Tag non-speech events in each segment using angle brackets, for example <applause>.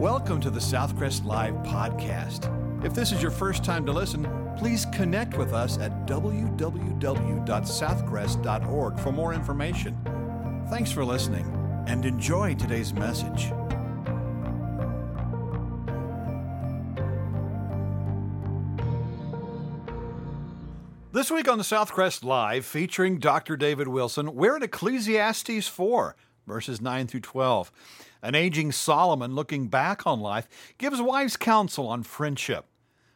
Welcome to the Southcrest Live podcast. If this is your first time to listen, please connect with us at www.southcrest.org for more information. Thanks for listening and enjoy today's message. This week on the Southcrest Live, featuring Dr. David Wilson, we're in Ecclesiastes 4, verses 9 through 12. An aging Solomon looking back on life gives wise counsel on friendship.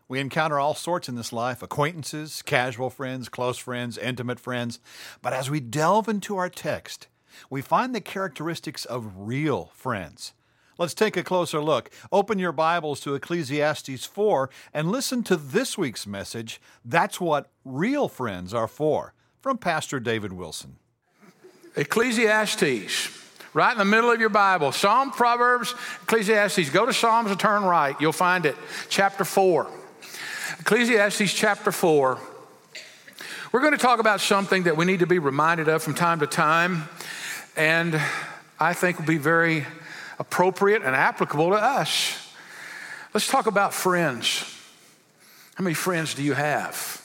We encounter all sorts in this life acquaintances, casual friends, close friends, intimate friends. But as we delve into our text, we find the characteristics of real friends. Let's take a closer look. Open your Bibles to Ecclesiastes 4 and listen to this week's message That's What Real Friends Are For, from Pastor David Wilson. Ecclesiastes, right in the middle of your Bible. Psalm, Proverbs, Ecclesiastes. Go to Psalms and turn right. You'll find it. Chapter 4. Ecclesiastes chapter 4. We're going to talk about something that we need to be reminded of from time to time, and I think will be very appropriate and applicable to us. Let's talk about friends. How many friends do you have?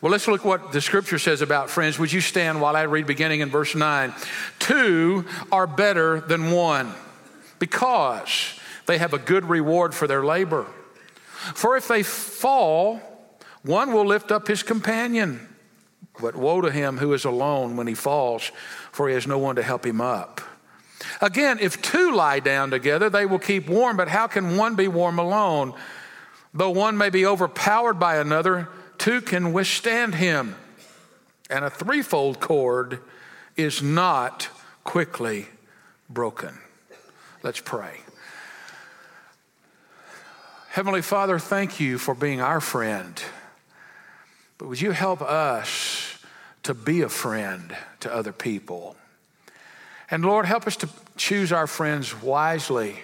Well, let's look what the scripture says about friends. Would you stand while I read beginning in verse 9? Two are better than one because they have a good reward for their labor. For if they fall, one will lift up his companion. But woe to him who is alone when he falls, for he has no one to help him up. Again, if two lie down together, they will keep warm, but how can one be warm alone? Though one may be overpowered by another, two can withstand him. And a threefold cord is not quickly broken. Let's pray. Heavenly Father, thank you for being our friend. But would you help us to be a friend to other people? And Lord, help us to choose our friends wisely,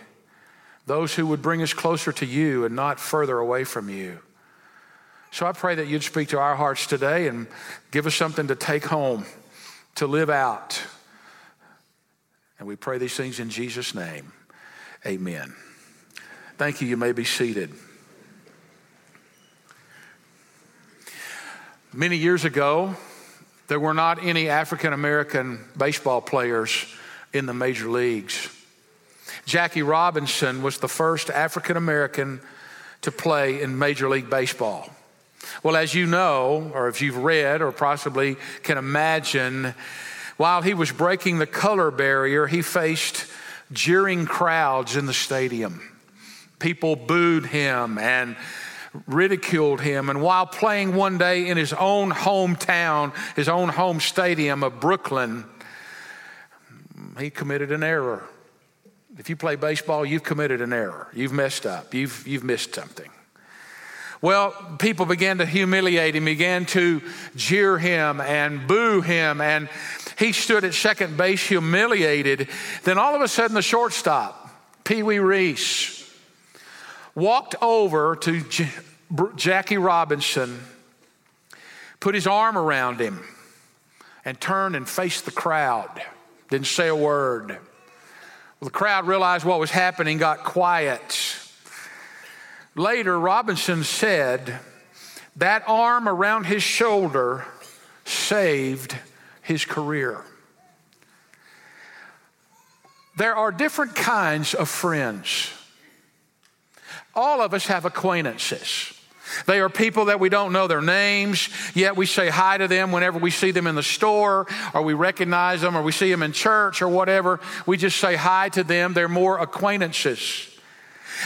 those who would bring us closer to you and not further away from you. So I pray that you'd speak to our hearts today and give us something to take home, to live out. And we pray these things in Jesus' name. Amen. Thank you. You may be seated. Many years ago, there were not any African American baseball players in the major leagues. Jackie Robinson was the first African American to play in Major League Baseball. Well, as you know, or if you've read, or possibly can imagine, while he was breaking the color barrier, he faced jeering crowds in the stadium. People booed him and ridiculed him. And while playing one day in his own hometown, his own home stadium of Brooklyn, he committed an error. If you play baseball, you've committed an error. You've messed up. You've, you've missed something. Well, people began to humiliate him, began to jeer him and boo him, and he stood at second base humiliated. Then all of a sudden, the shortstop, Pee Wee Reese, walked over to J- Jackie Robinson, put his arm around him, and turned and faced the crowd. Didn't say a word. Well, the crowd realized what was happening, got quiet. Later, Robinson said that arm around his shoulder saved his career. There are different kinds of friends. All of us have acquaintances. They are people that we don't know their names, yet we say hi to them whenever we see them in the store, or we recognize them, or we see them in church, or whatever. We just say hi to them. They're more acquaintances.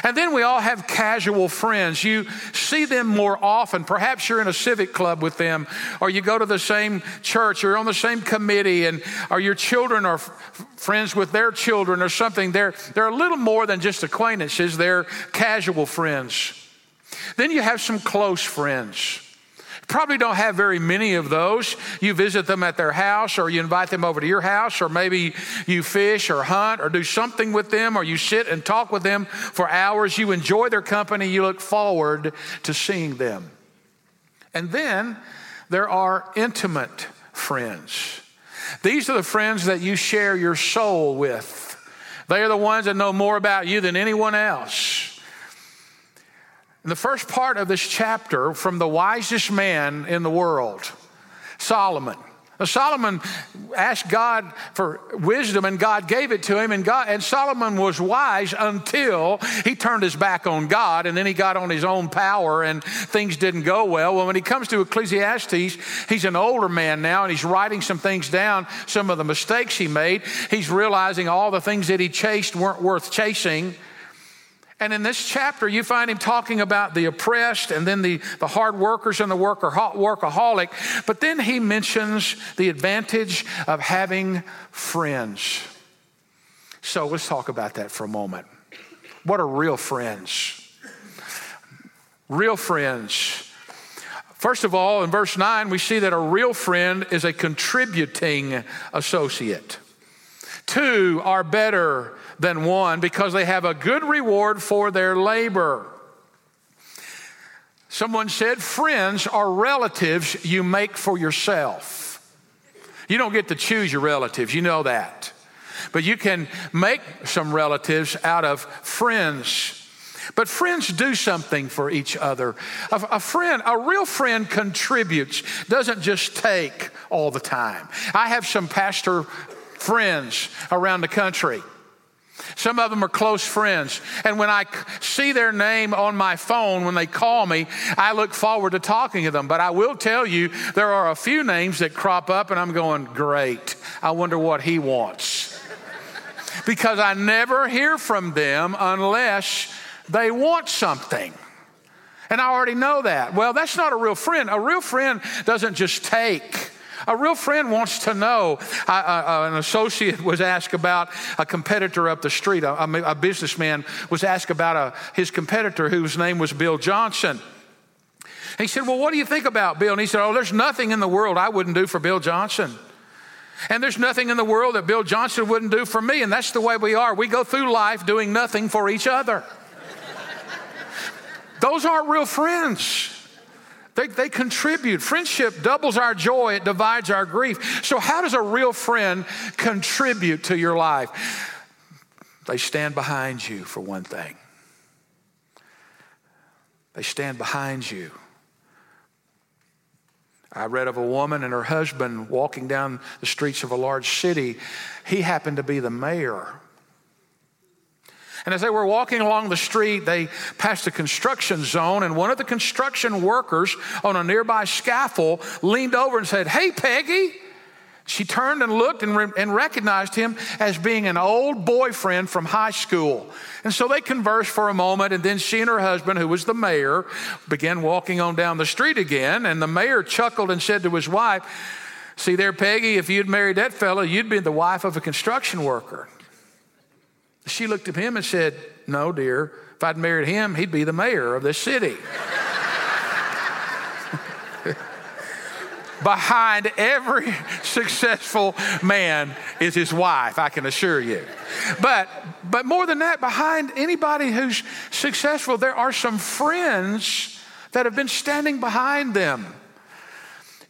And then we all have casual friends. You see them more often. Perhaps you're in a civic club with them, or you go to the same church, or you're on the same committee, and or your children are f- friends with their children or something. They're, they're a little more than just acquaintances, they're casual friends. Then you have some close friends. Probably don't have very many of those. You visit them at their house, or you invite them over to your house, or maybe you fish or hunt or do something with them, or you sit and talk with them for hours. You enjoy their company, you look forward to seeing them. And then there are intimate friends. These are the friends that you share your soul with They are the ones that know more about you than anyone else. The first part of this chapter, from the wisest man in the world, Solomon, now, Solomon asked God for wisdom, and God gave it to him. And, God, and Solomon was wise until he turned his back on God, and then he got on his own power, and things didn't go well. Well, when he comes to Ecclesiastes, he's an older man now, and he's writing some things down, some of the mistakes he made. He's realizing all the things that he chased weren't worth chasing. And in this chapter, you find him talking about the oppressed and then the, the hard workers and the worker, workaholic. But then he mentions the advantage of having friends. So let's talk about that for a moment. What are real friends? Real friends. First of all, in verse 9, we see that a real friend is a contributing associate. Two are better than one because they have a good reward for their labor. Someone said, Friends are relatives you make for yourself. You don't get to choose your relatives, you know that. But you can make some relatives out of friends. But friends do something for each other. A, a, friend, a real friend contributes, doesn't just take all the time. I have some pastor friends around the country. Some of them are close friends. And when I see their name on my phone, when they call me, I look forward to talking to them. But I will tell you, there are a few names that crop up, and I'm going, great. I wonder what he wants. because I never hear from them unless they want something. And I already know that. Well, that's not a real friend. A real friend doesn't just take. A real friend wants to know. I, uh, an associate <laughs> was asked about a competitor up the street. A, a businessman was asked about a, his competitor whose name was Bill Johnson. he said, Well, what do you think about Bill? And he said, Oh, there's nothing in the world I wouldn't do for Bill Johnson. And there's nothing in the world that Bill Johnson wouldn't do for me. And that's the way we are. We go through life doing nothing for each other. <laughs> Those aren't real friends. They, they contribute. Friendship doubles our joy, it divides our grief. So, how does a real friend contribute to your life? They stand behind you, for one thing. They stand behind you. I read of a woman and her husband walking down the streets of a large city. He happened to be the mayor and as they were walking along the street, they passed a construction zone, and one of the construction workers on a nearby scaffold leaned over and said, Hey, Peggy. She turned and looked and, re- and recognized him as being an old boyfriend from high school. And so they conversed for a moment, and then she and her husband, who was the mayor, began walking on down the street again. And the mayor chuckled and said to his wife, See there, Peggy, if you'd married that fellow, you'd be the wife of a construction worker. She looked at him and said, No, dear, if I'd married him, he'd be the mayor of this city. <laughs> Behind every successful man is his wife, I can assure you. But, but more than that, behind anybody who's successful, there are some friends that have been standing behind them.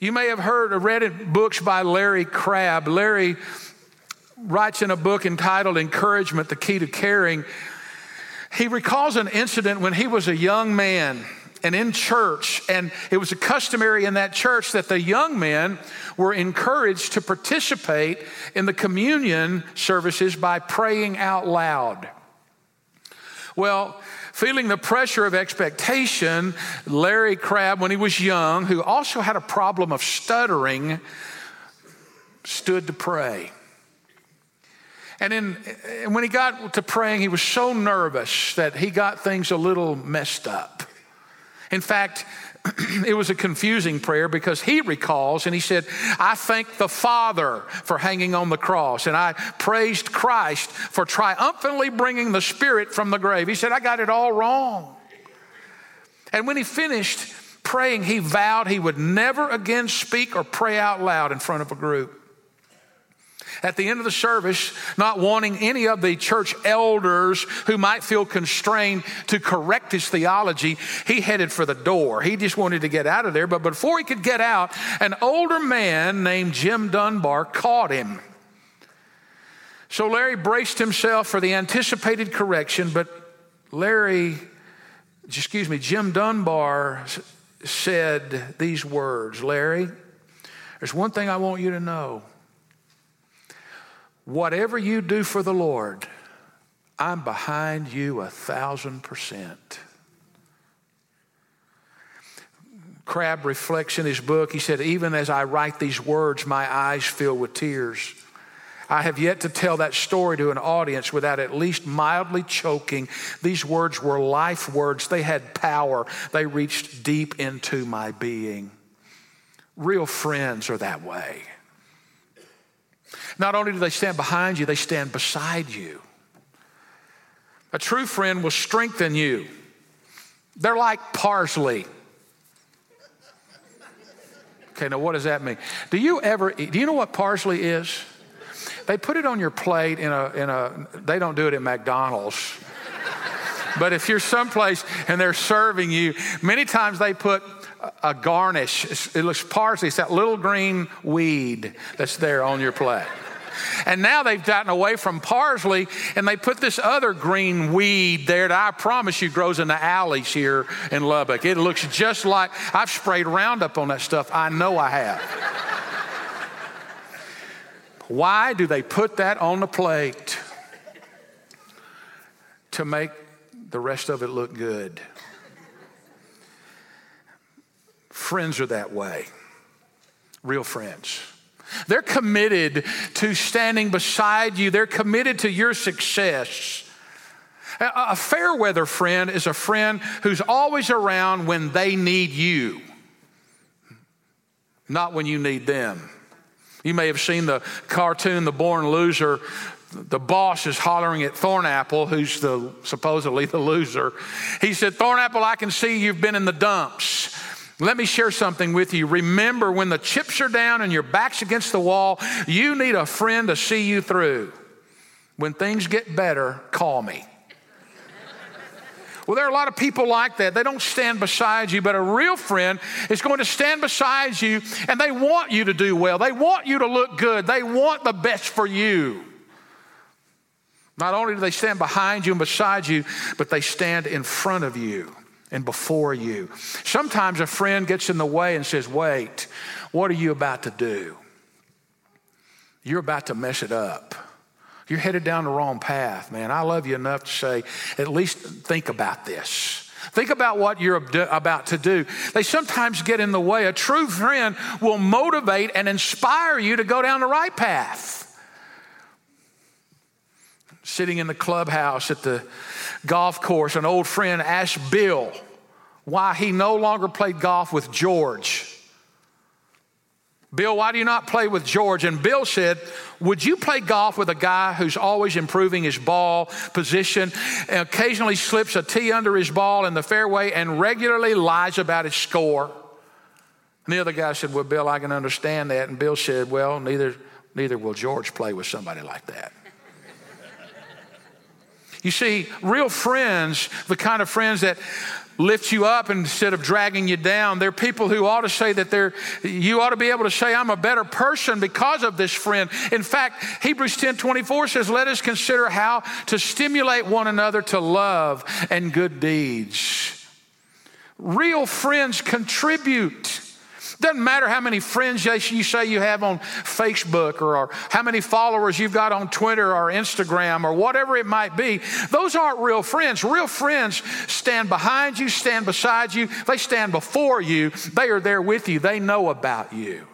You may have heard or read books by Larry Crabb. Larry writes in a book entitled Encouragement The Key to Caring. He recalls an incident when he was a young man and in church, and it was a customary in that church that the young men were encouraged to participate in the communion services by praying out loud. Well, feeling the pressure of expectation, Larry Crabb, when he was young, who also had a problem of stuttering, stood to pray. And, in, and when he got to praying, he was so nervous that he got things a little messed up. In fact, <clears throat> it was a confusing prayer because he recalls and he said, I thank the Father for hanging on the cross, and I praised Christ for triumphantly bringing the Spirit from the grave. He said, I got it all wrong. And when he finished praying, he vowed he would never again speak or pray out loud in front of a group at the end of the service, not wanting any of the church elders who might feel constrained to correct his theology, he headed for the door. He just wanted to get out of there. But before he could get out, an older man named Jim Dunbar caught him. So Larry braced himself for the anticipated correction, but Larry, excuse me, Jim Dunbar said these words Larry, there's one thing I want you to know. Whatever you do for the Lord, I'm behind you a thousand percent. Crabb reflects in his book, he said, Even as I write these words, my eyes fill with tears. I have yet to tell that story to an audience without at least mildly choking. These words were life words. They had power. They reached deep into my being. Real friends are that way. Not only do they stand behind you, they stand beside you. A true friend will strengthen you. They're like parsley. Okay, now what does that mean? Do you ever, do you know what parsley is? They put it on your plate in a, in a they don't do it at McDonald's. <laughs> but if you're someplace and they're serving you, many times they put a garnish. It looks parsley. It's that little green weed that's there on your plate. And now they've gotten away from parsley and they put this other green weed there that I promise you grows in the alleys here in Lubbock. It looks just like I've sprayed Roundup on that stuff. I know I have. Why do they put that on the plate? To make the rest of it look good. Friends are that way, real friends. They're committed to standing beside you, they're committed to your success. A fair weather friend is a friend who's always around when they need you, not when you need them. You may have seen the cartoon, The Born Loser. The boss is hollering at Thornapple, who's the supposedly the loser. He said, Thornapple, I can see you've been in the dumps. Let me share something with you. Remember, when the chips are down and your back's against the wall, you need a friend to see you through. When things get better, call me. Well, there are a lot of people like that. They don't stand beside you, but a real friend is going to stand beside you and they want you to do well. They want you to look good. They want the best for you. Not only do they stand behind you and beside you, but they stand in front of you and before you. Sometimes a friend gets in the way and says, Wait, what are you about to do? You're about to mess it up. You're headed down the wrong path, man. I love you enough to say, at least think about this. Think about what you're about to do. They sometimes get in the way. A true friend will motivate and inspire you to go down the right path. Sitting in the clubhouse at the golf course, an old friend asked Bill why he no longer played golf with George. Bill, why do you not play with George? And Bill said, Would you play golf with a guy who's always improving his ball position, occasionally slips a tee under his ball in the fairway, and regularly lies about his score? And the other guy said, Well, Bill, I can understand that. And Bill said, Well, neither, neither will George play with somebody like that. You see, real friends, the kind of friends that lift you up instead of dragging you down. They're people who ought to say that they're, you ought to be able to say, I'm a better person because of this friend. In fact, Hebrews 10 24 says, Let us consider how to stimulate one another to love and good deeds. Real friends contribute. Doesn't matter how many friends you say you have on Facebook or, or, how many followers you've got on Twitter or Instagram or whatever it might be. Those aren't real friends. Real friends stand behind you, stand beside you, they stand before you, they are there with you, they know about you.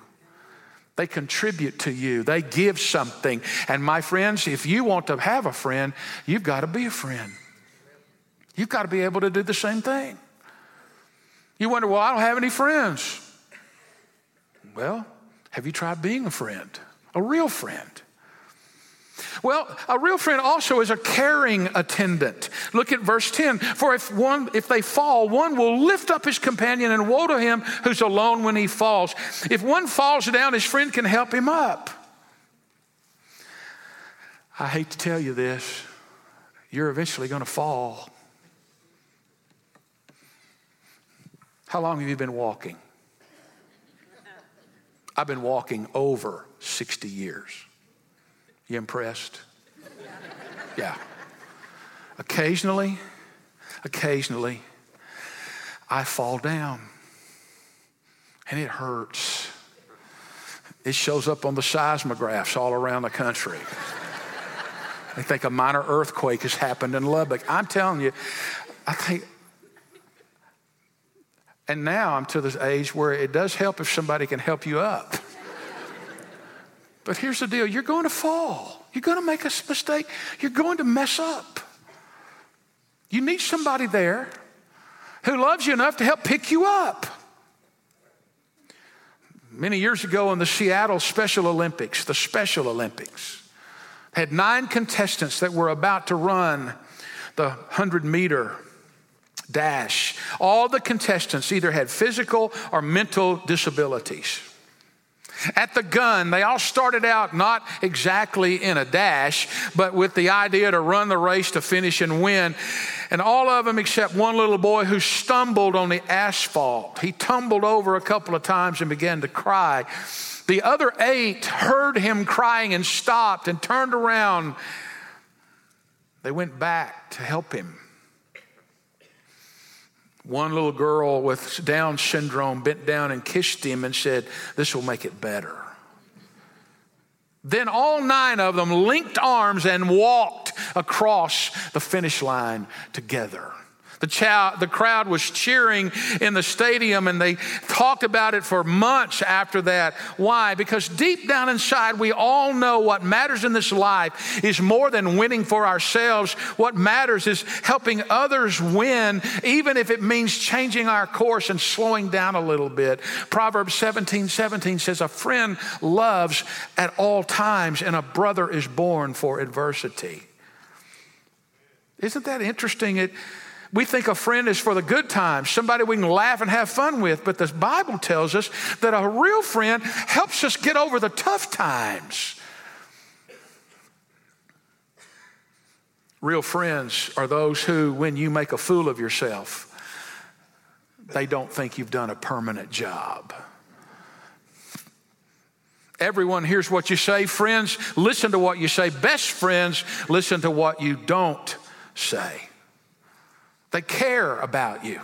They contribute to you. They give something. And my friends, if you want to have a friend, you've got to be a friend. You've got to be able to do the same thing. You wonder, well, I don't have any friends. Well, have you tried being a friend? A real friend. Well, a real friend also is a caring attendant. Look at verse 10. For if one if they fall, one will lift up his companion and woe to him who's alone when he falls. If one falls down, his friend can help him up. I hate to tell you this. You're eventually going to fall. How long have you been walking? I've been walking over 60 years. You impressed? Yeah. Occasionally, occasionally, I fall down and it hurts. It shows up on the seismographs all around the country. I think a minor earthquake has happened in Lubbock. I'm telling you, I think, and now I'm to this age where it does help if somebody can help you up. but here's the deal you're going to fall, you're going to make a mistake, you're going to mess up. You need somebody there who loves you enough to help pick you up. Many years ago in the Seattle Special Olympics, the Special Olympics, had nine contestants that were about to run the 100 meter dash. All the contestants either had physical or mental disabilities. At the gun, they all started out not exactly in a dash, but with the idea to run the race to finish and win. And all of them, except one little boy who stumbled on the asphalt. He tumbled over a couple of times and began to cry. The other eight heard him crying and stopped and turned around. They went back to help him. One little girl with Down syndrome bent down and kissed him and said, This will make it better. Then all nine of them linked arms and walked across the finish line together. The, the crowd was cheering in the stadium and they talked about it for months after that. Why? Because deep down inside, we all know what matters in this life is more than winning for ourselves. What matters is helping others win, even if it means changing our course and slowing down a little bit. Proverbs 17 17 says, A friend loves at all times, and a brother is born for adversity. Isn't that interesting? It, we think a friend is for the good times, somebody we can laugh and have fun with, but the Bible tells us that a real friend helps us get over the tough times. Real friends are those who, when you make a fool of yourself, they don't think you've done a permanent job. Everyone hears what you say. Friends, listen to what you say. Best friends, listen to what you don't say. They care about you.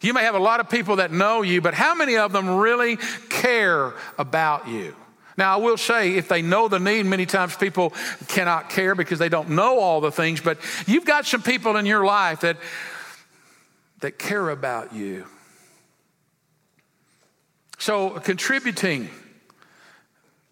You may have a lot of people that know you, but how many of them really care about you? Now, I will say, if they know the need, many times people cannot care because they don't know all the things, but you've got some people in your life that, that care about you. So, contributing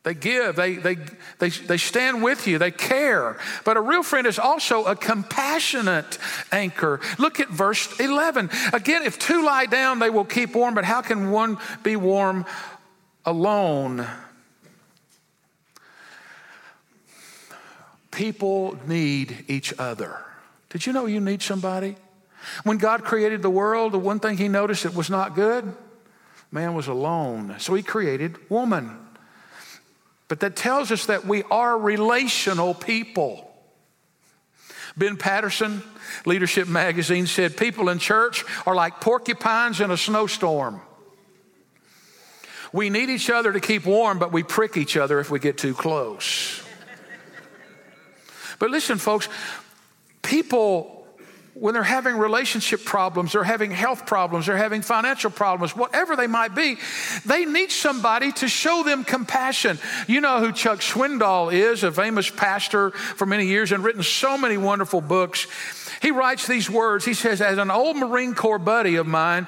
they give, they, they, they, they stand with you, they care. But a real friend is also a compassionate anchor. Look at verse 11. Again, if two lie down, they will keep warm, but how can one be warm alone? People need each other. Did you know you need somebody? When God created the world, the one thing He noticed it was not good man was alone. So He created woman. But that tells us that we are relational people. Ben Patterson, Leadership Magazine, said people in church are like porcupines in a snowstorm. We need each other to keep warm, but we prick each other if we get too close. <laughs> But listen, folks, people when they're having relationship problems, they're having health problems, they're having financial problems, whatever they might be, they need somebody to show them compassion. You know who Chuck Swindoll is, a famous pastor for many years and written so many wonderful books. He writes these words. He says, As an old Marine Corps buddy of mine,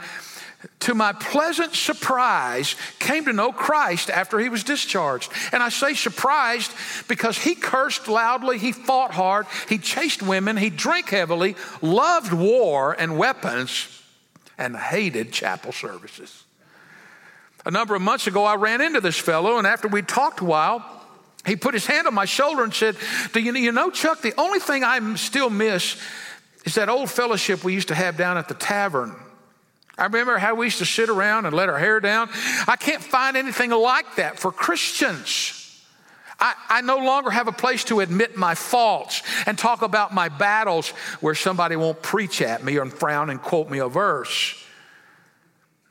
to my pleasant surprise, came to know Christ after he was discharged. And I say surprised because he cursed loudly, he fought hard, he chased women, he drank heavily, loved war and weapons, and hated chapel services. A number of months ago, I ran into this fellow, and after we talked a while, he put his hand on my shoulder and said, Do you, you know, Chuck, the only thing I still miss is that old fellowship we used to have down at the tavern. I remember how we used to sit around and let our hair down. I can't find anything like that for Christians. I, I, no longer have a place to admit my faults and talk about my battles where somebody won't preach at me or frown and quote me a verse.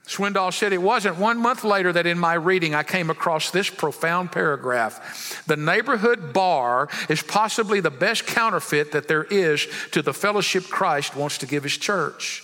Swindoll said it wasn't one month later that in my reading I came across this profound paragraph. The neighborhood bar is possibly the best counterfeit that there is to the fellowship Christ wants to give his church.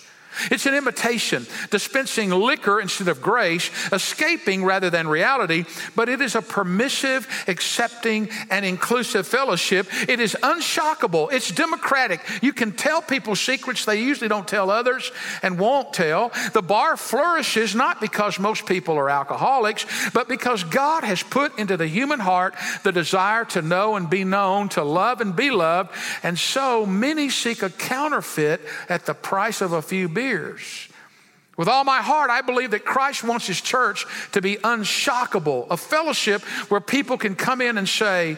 It's an imitation, dispensing liquor instead of grace, escaping rather than reality, but it is a permissive, accepting, and inclusive fellowship. It is unshockable, it's democratic. You can tell people secrets they usually don't tell others and won't tell. The bar flourishes not because most people are alcoholics, but because God has put into the human heart the desire to know and be known, to love and be loved, and so many seek a counterfeit at the price of a few beers years. With all my heart, I believe that Christ wants his church to be unshockable, a fellowship where people can come in and say,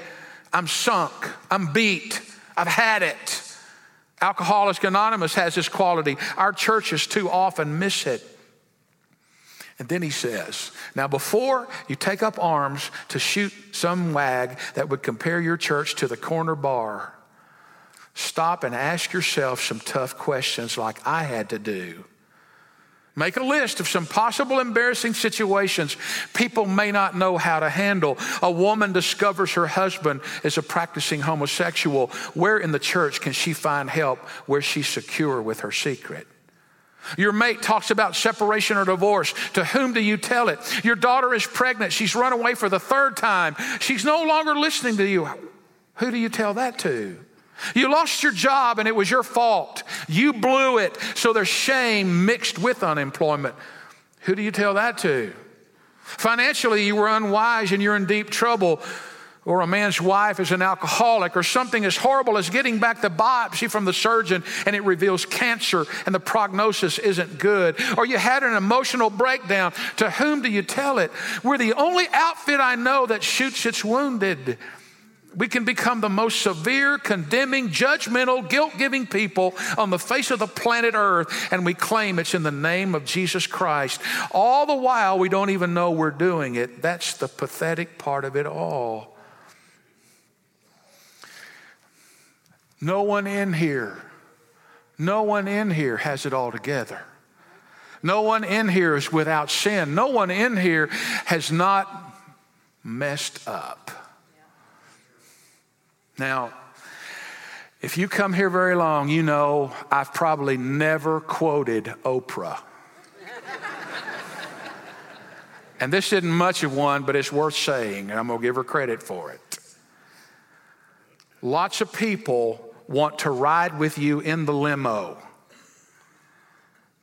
I'm sunk, I'm beat, I've had it. Alcoholics Anonymous has this quality. Our churches too often miss it. And then he says, Now, before you take up arms to shoot some wag that would compare your church to the corner bar, Stop and ask yourself some tough questions like I had to do. Make a list of some possible embarrassing situations people may not know how to handle. A woman discovers her husband is a practicing homosexual. Where in the church can she find help where she's secure with her secret? Your mate talks about separation or divorce. To whom do you tell it? Your daughter is pregnant. She's run away for the third time. She's no longer listening to you. Who do you tell that to? You lost your job and it was your fault. You blew it. So there's shame mixed with unemployment. Who do you tell that to? Financially, you were unwise and you're in deep trouble. Or a man's wife is an alcoholic, or something as horrible as getting back the biopsy from the surgeon and it reveals cancer and the prognosis isn't good. Or you had an emotional breakdown. To whom do you tell it? We're the only outfit I know that shoots its wounded we can become the most severe, condemning, judgmental, guilt giving people on the face of the planet Earth, and we claim it's in the name of Jesus Christ. All the while, we don't even know we're doing it. That's the pathetic part of it all. No one in here, no one in here has it all together. No one in here is without sin. No one in here has not messed up. Now, if you come here very long, you know I've probably never quoted Oprah. and this isn't much of one, but it's worth saying, and I'm going to give her credit for it. Lots of people want to ride with you in the limo.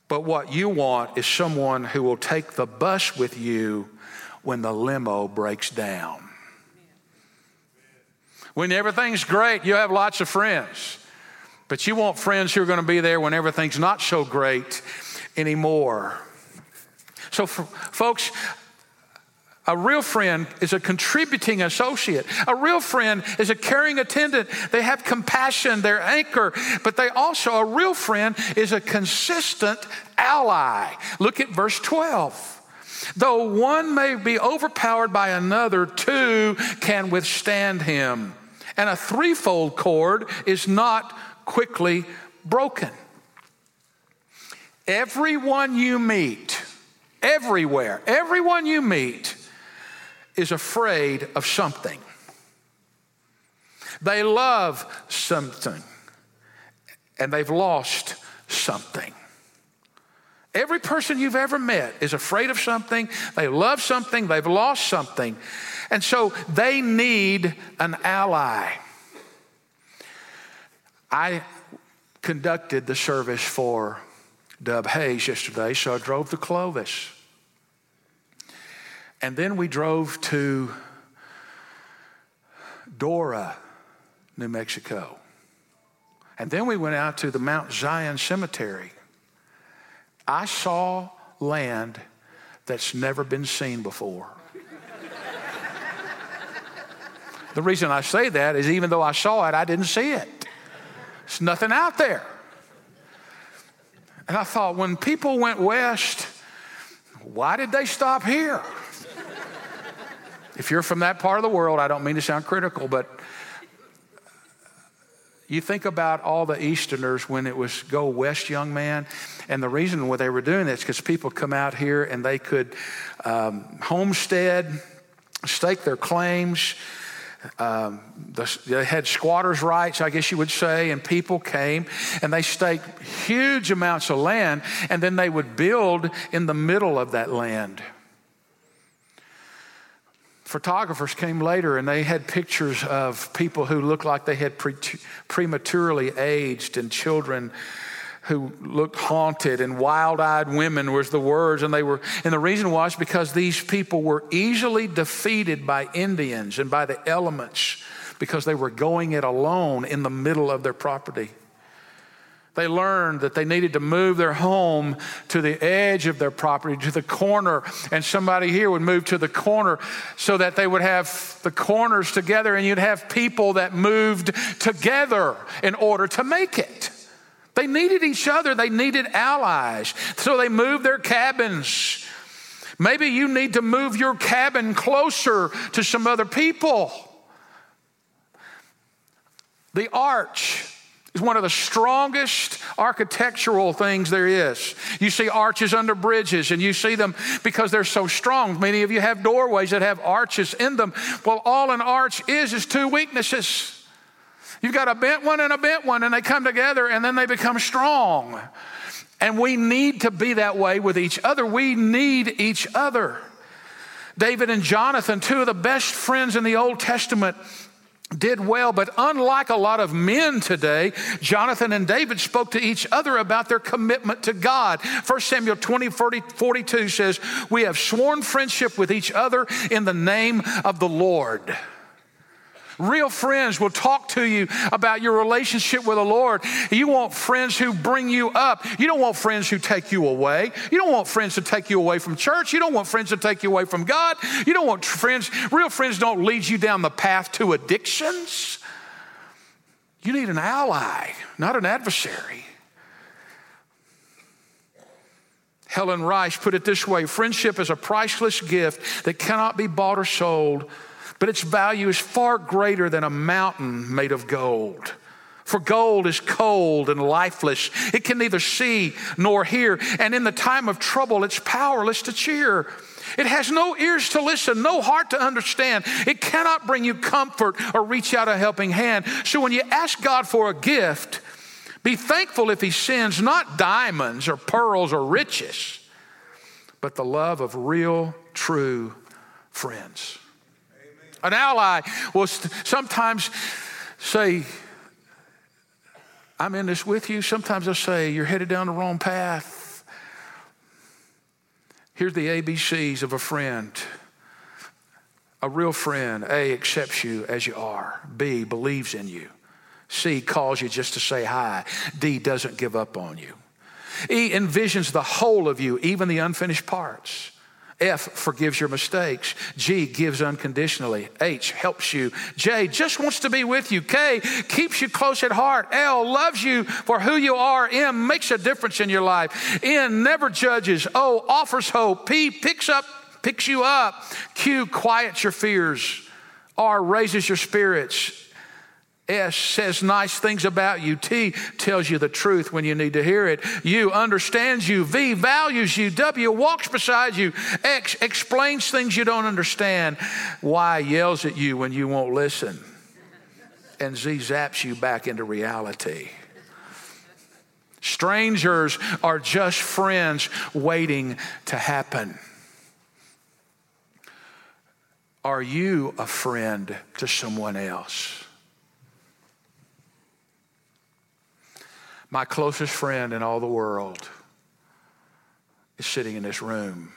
But what you want is someone who will take the bus with you when the limo breaks down. When everything's great, you have lots of friends. But you want friends who are going to be there when everything's not so great anymore. So, for, folks, a real friend is a contributing associate. A real friend is a caring attendant. They have compassion, they're anchor, but they also, a real friend is a consistent ally. Look at verse 12. Though one may be overpowered by another, two can withstand him and a threefold cord is not quickly broken. Everyone you meet, everywhere, everyone you meet is afraid of something. They love something and they've lost something. Every person you've ever met is afraid of something, they love something, they've lost something. And so they need an ally. I conducted the service for Dub Hayes yesterday, so I drove to Clovis. And then we drove to Dora, New Mexico. And then we went out to the Mount Zion Cemetery. I saw land that's never been seen before. The reason I say that is even though I saw it, I didn't see it. There's nothing out there. And I thought, when people went west, why did they stop here? if you're from that part of the world, I don't mean to sound critical, but you think about all the Easterners when it was go west, young man, and the reason why they were doing this because people come out here and they could um, homestead, stake their claims. Um, the, they had squatters' rights, I guess you would say, and people came and they staked huge amounts of land, and then they would build in the middle of that land. Photographers came later and they had pictures of people who looked like they had pre- prematurely aged and children who looked haunted and wild-eyed women was the words and they were and the reason was because these people were easily defeated by indians and by the elements because they were going it alone in the middle of their property they learned that they needed to move their home to the edge of their property, to the corner, and somebody here would move to the corner so that they would have the corners together and you'd have people that moved together in order to make it. They needed each other, they needed allies. So they moved their cabins. Maybe you need to move your cabin closer to some other people. The arch is one of the strongest architectural things there is. You see arches under bridges, and you see them because they're so strong. Many of you have doorways that have arches in them. Well, all an arch is is two weaknesses. You've got a bent one and a bent one, and they come together and then they become strong. And we need to be that way with each other. We need each other. David and Jonathan, two of the best friends in the Old Testament, did well, but unlike a lot of men today, Jonathan and David spoke to each other about their commitment to God. 1 Samuel 20, 40, 42 says, We have sworn friendship with each other in the name of the Lord. Real friends will talk to you about your relationship with the Lord. You want friends who bring you up. You don't want friends who take you away. You don't want friends to take you away from church. You don't want friends to take you away from God. You don't want friends, real friends don't lead you down the path to addictions. You need an ally, not an adversary. Helen Rice put it this way friendship is a priceless gift that cannot be bought or sold but its value is far greater than a mountain made of gold. For gold is cold and lifeless. It can neither see nor hear. And in the time of trouble, it's powerless to cheer. It has no ears to listen, no heart to understand. It cannot bring you comfort or reach out a helping hand. So when you ask God for a gift, be thankful if He sends not diamonds or pearls or riches, but the love of real, true friends. An ally will sometimes say, I'm in this with you. Sometimes they'll say, You're headed down the wrong path. Here's the ABCs of a friend. A real friend, A, accepts you as you are. B, believes in you. C, calls you just to say hi. D, doesn't give up on you. E, envisions the whole of you, even the unfinished parts. F forgives your mistakes. G gives unconditionally. H helps you. J just wants to be with you. K keeps you close at heart. L loves you for who you are. M makes a difference in your life. N never judges. O offers hope. P picks up picks you up. Q quiets your fears. R raises your spirits. S says nice things about you. T tells you the truth when you need to hear it. U understands you. V values you. W walks beside you. X explains things you don't understand. Y yells at you when you won't listen. And Z zaps you back into reality. Strangers are just friends waiting to happen. Are you a friend to someone else? My closest friend in all the world is sitting in this room.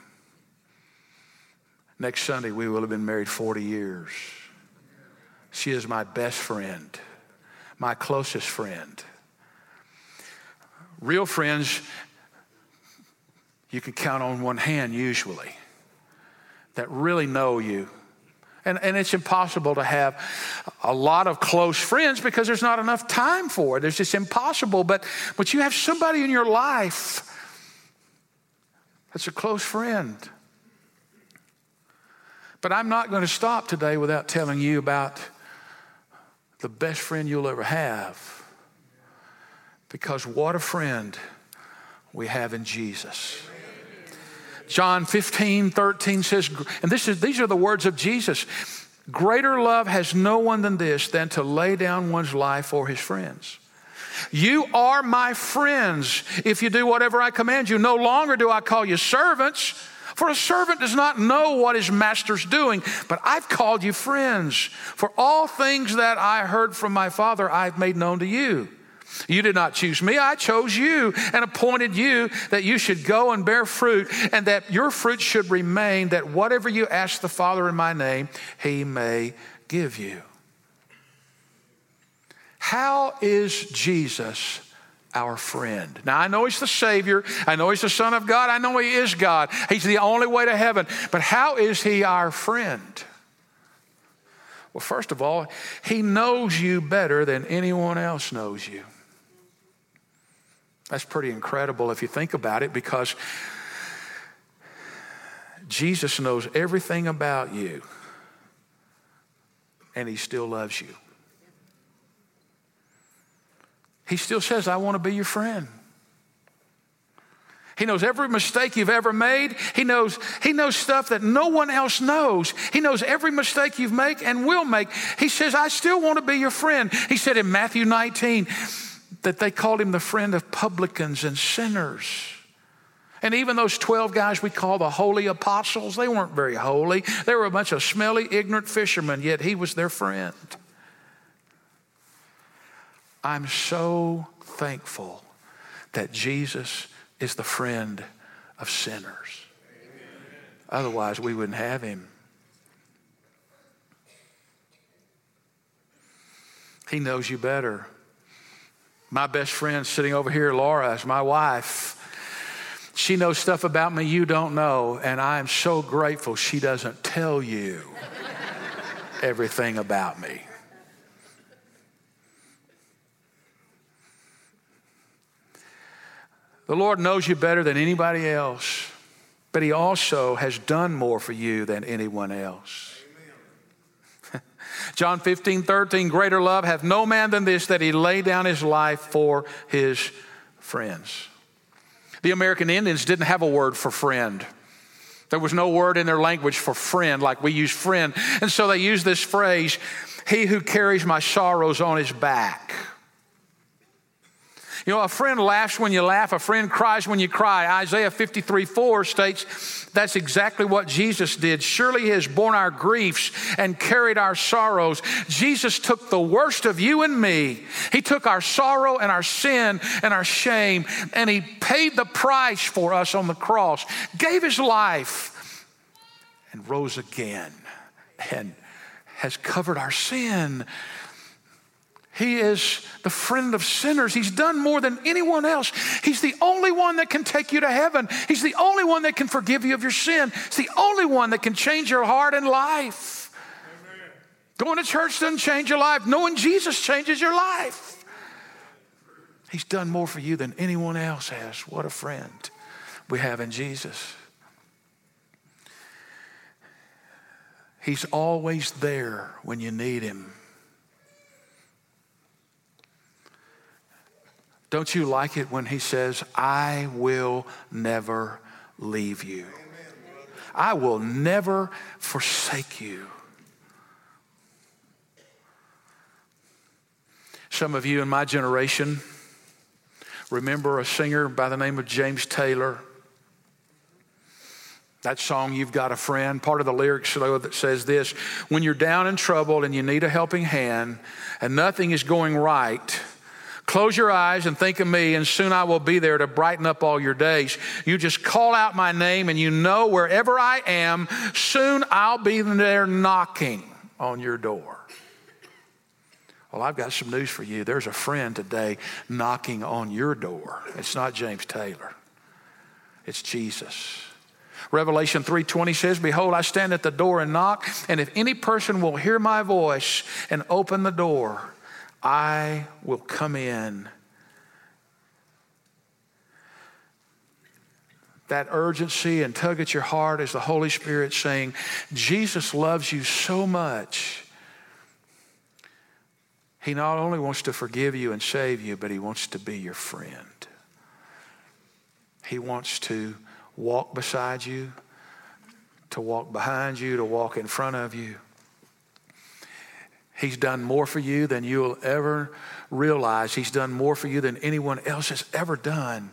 Next Sunday, we will have been married 40 years. She is my best friend, my closest friend. Real friends, you can count on one hand usually, that really know you and, and it's impossible to have a lot of close friends because there's not enough time for it. It's just impossible. But, but you have somebody in your life that's a close friend. But I'm not going to stop today without telling you about the best friend you'll ever have. Because what a friend we have in Jesus. John 15, 13 says, and this is, these are the words of Jesus Greater love has no one than this, than to lay down one's life for his friends. You are my friends if you do whatever I command you. No longer do I call you servants, for a servant does not know what his master's doing, but I've called you friends. For all things that I heard from my Father, I've made known to you. You did not choose me, I chose you and appointed you that you should go and bear fruit, and that your fruit should remain, that whatever you ask the Father in my name, he may give you. How is Jesus our friend? Now, I know he's the Savior, I know he's the Son of God, I know he is God, he's the only way to heaven, but how is he our friend? Well, first of all, he knows you better than anyone else knows you. That's pretty incredible if you think about it because Jesus knows everything about you and he still loves you. He still says, I want to be your friend. He knows every mistake you've ever made. He knows, he knows stuff that no one else knows. He knows every mistake you've made and will make. He says, I still want to be your friend. He said in Matthew 19, that they called him the friend of publicans and sinners. And even those 12 guys we call the holy apostles, they weren't very holy. They were a bunch of smelly, ignorant fishermen, yet he was their friend. I'm so thankful that Jesus is the friend of sinners. Otherwise, we wouldn't have him. He knows you better. My best friend sitting over here, Laura, is my wife. She knows stuff about me you don't know, and I am so grateful she doesn't tell you everything about me. The Lord knows you better than anybody else, but He also has done more for you than anyone else. John 15, 13, greater love hath no man than this, that he lay down his life for his friends. The American Indians didn't have a word for friend. There was no word in their language for friend like we use friend. And so they used this phrase, he who carries my sorrows on his back. You know, a friend laughs when you laugh, a friend cries when you cry. Isaiah 53 4 states that's exactly what Jesus did. Surely He has borne our griefs and carried our sorrows. Jesus took the worst of you and me. He took our sorrow and our sin and our shame, and He paid the price for us on the cross, gave His life, and rose again, and has covered our sin he is the friend of sinners. He's done more than anyone else. He's the only one that can take you to heaven. He's the only one that can forgive you of your sin. He's the only one that can change your heart and life. Amen. Going to church doesn't change your life. Knowing Jesus changes your life. He's done more for you than anyone else has. What a friend we have in Jesus. He's always there when you need him. Don't you like it when he says, I will never leave you? I will never forsake you. Some of you in my generation remember a singer by the name of James Taylor. That song, You've Got a Friend, part of the lyrics that says this When you're down in trouble and you need a helping hand and nothing is going right, Close your eyes and think of me, and soon I will be there to brighten up all your days. You just call out my name, and you know wherever I am, soon I'll be there knocking on your door. Well, I've got some news for you. There's a friend today knocking on your door. It's not James Taylor. It's Jesus. Revelation 3:20 says, "Behold, I stand at the door and knock, and if any person will hear my voice and open the door, I will come in. That urgency and tug at your heart is the Holy Spirit saying, Jesus loves you so much He not only wants to forgive you and save you, but He wants to be your friend. He wants to walk beside you, to walk behind you, to walk in front of you. He's done more for you than you'll ever realize. He's done more for you than anyone else has ever done.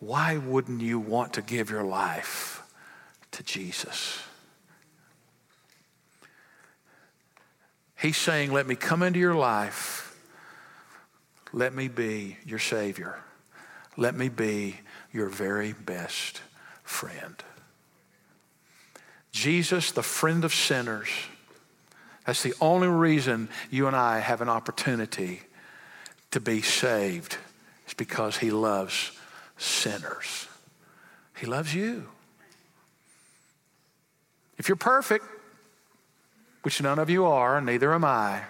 Why wouldn't you want to give your life to Jesus? He's saying, Let me come into your life. Let me be your Savior. Let me be your very best friend. Jesus, the friend of sinners. That's the only reason you and I have an opportunity to be saved. It's because he loves sinners. He loves you. If you're perfect, which none of you are, neither am I.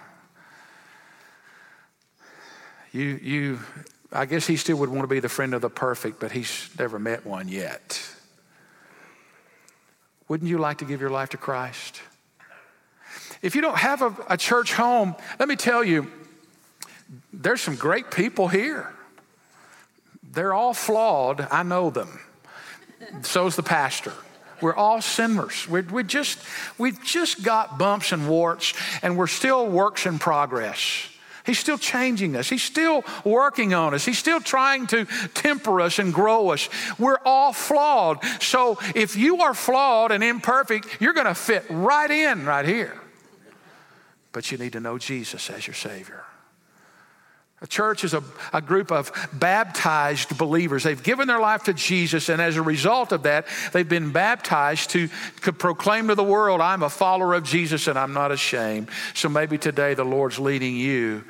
You, you, I guess he still would want to be the friend of the perfect, but he's never met one yet. Wouldn't you like to give your life to Christ? If you don't have a, a church home, let me tell you, there's some great people here. They're all flawed. I know them. So's the pastor. We're all sinners. We're, we just, we've just got bumps and warts, and we're still works in progress. He's still changing us. He's still working on us. He's still trying to temper us and grow us. We're all flawed. So if you are flawed and imperfect, you're going to fit right in right here. But you need to know Jesus as your Savior. A church is a, a group of baptized believers. They've given their life to Jesus, and as a result of that, they've been baptized to, to proclaim to the world, I'm a follower of Jesus and I'm not ashamed. So maybe today the Lord's leading you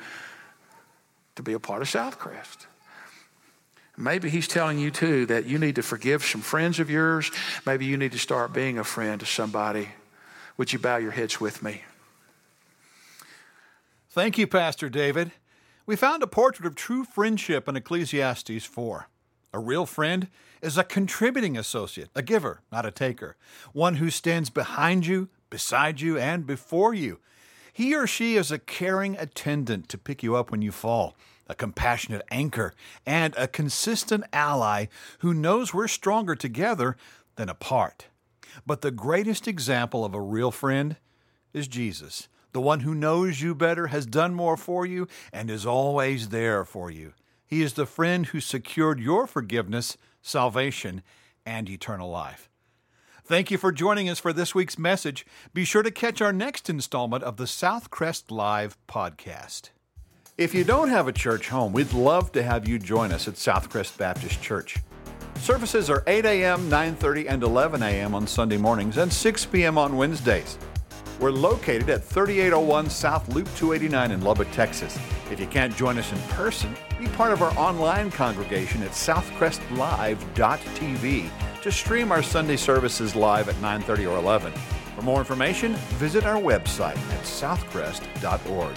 to be a part of Southcrest. Maybe He's telling you too that you need to forgive some friends of yours. Maybe you need to start being a friend to somebody. Would you bow your heads with me? Thank you, Pastor David we found a portrait of true friendship in Ecclesiastes 4. A real friend is a contributing associate, a giver, not a taker, one who stands behind you, beside you, and before you. He or she is a caring attendant to pick you up when you fall, a compassionate anchor, and a consistent ally who knows we're stronger together than apart. But the greatest example of a real friend is Jesus the one who knows you better, has done more for you, and is always there for you. He is the friend who secured your forgiveness, salvation, and eternal life. Thank you for joining us for this week's message. Be sure to catch our next installment of the Southcrest Live podcast. If you don't have a church home, we'd love to have you join us at Southcrest Baptist Church. Services are 8 a.m., 9:30, and 11 a.m. on Sunday mornings and 6 p.m. on Wednesdays. We're located at 3801 South Loop 289 in Lubbock, Texas. If you can't join us in person, be part of our online congregation at southcrestlive.tv to stream our Sunday services live at 9:30 or 11. For more information, visit our website at southcrest.org.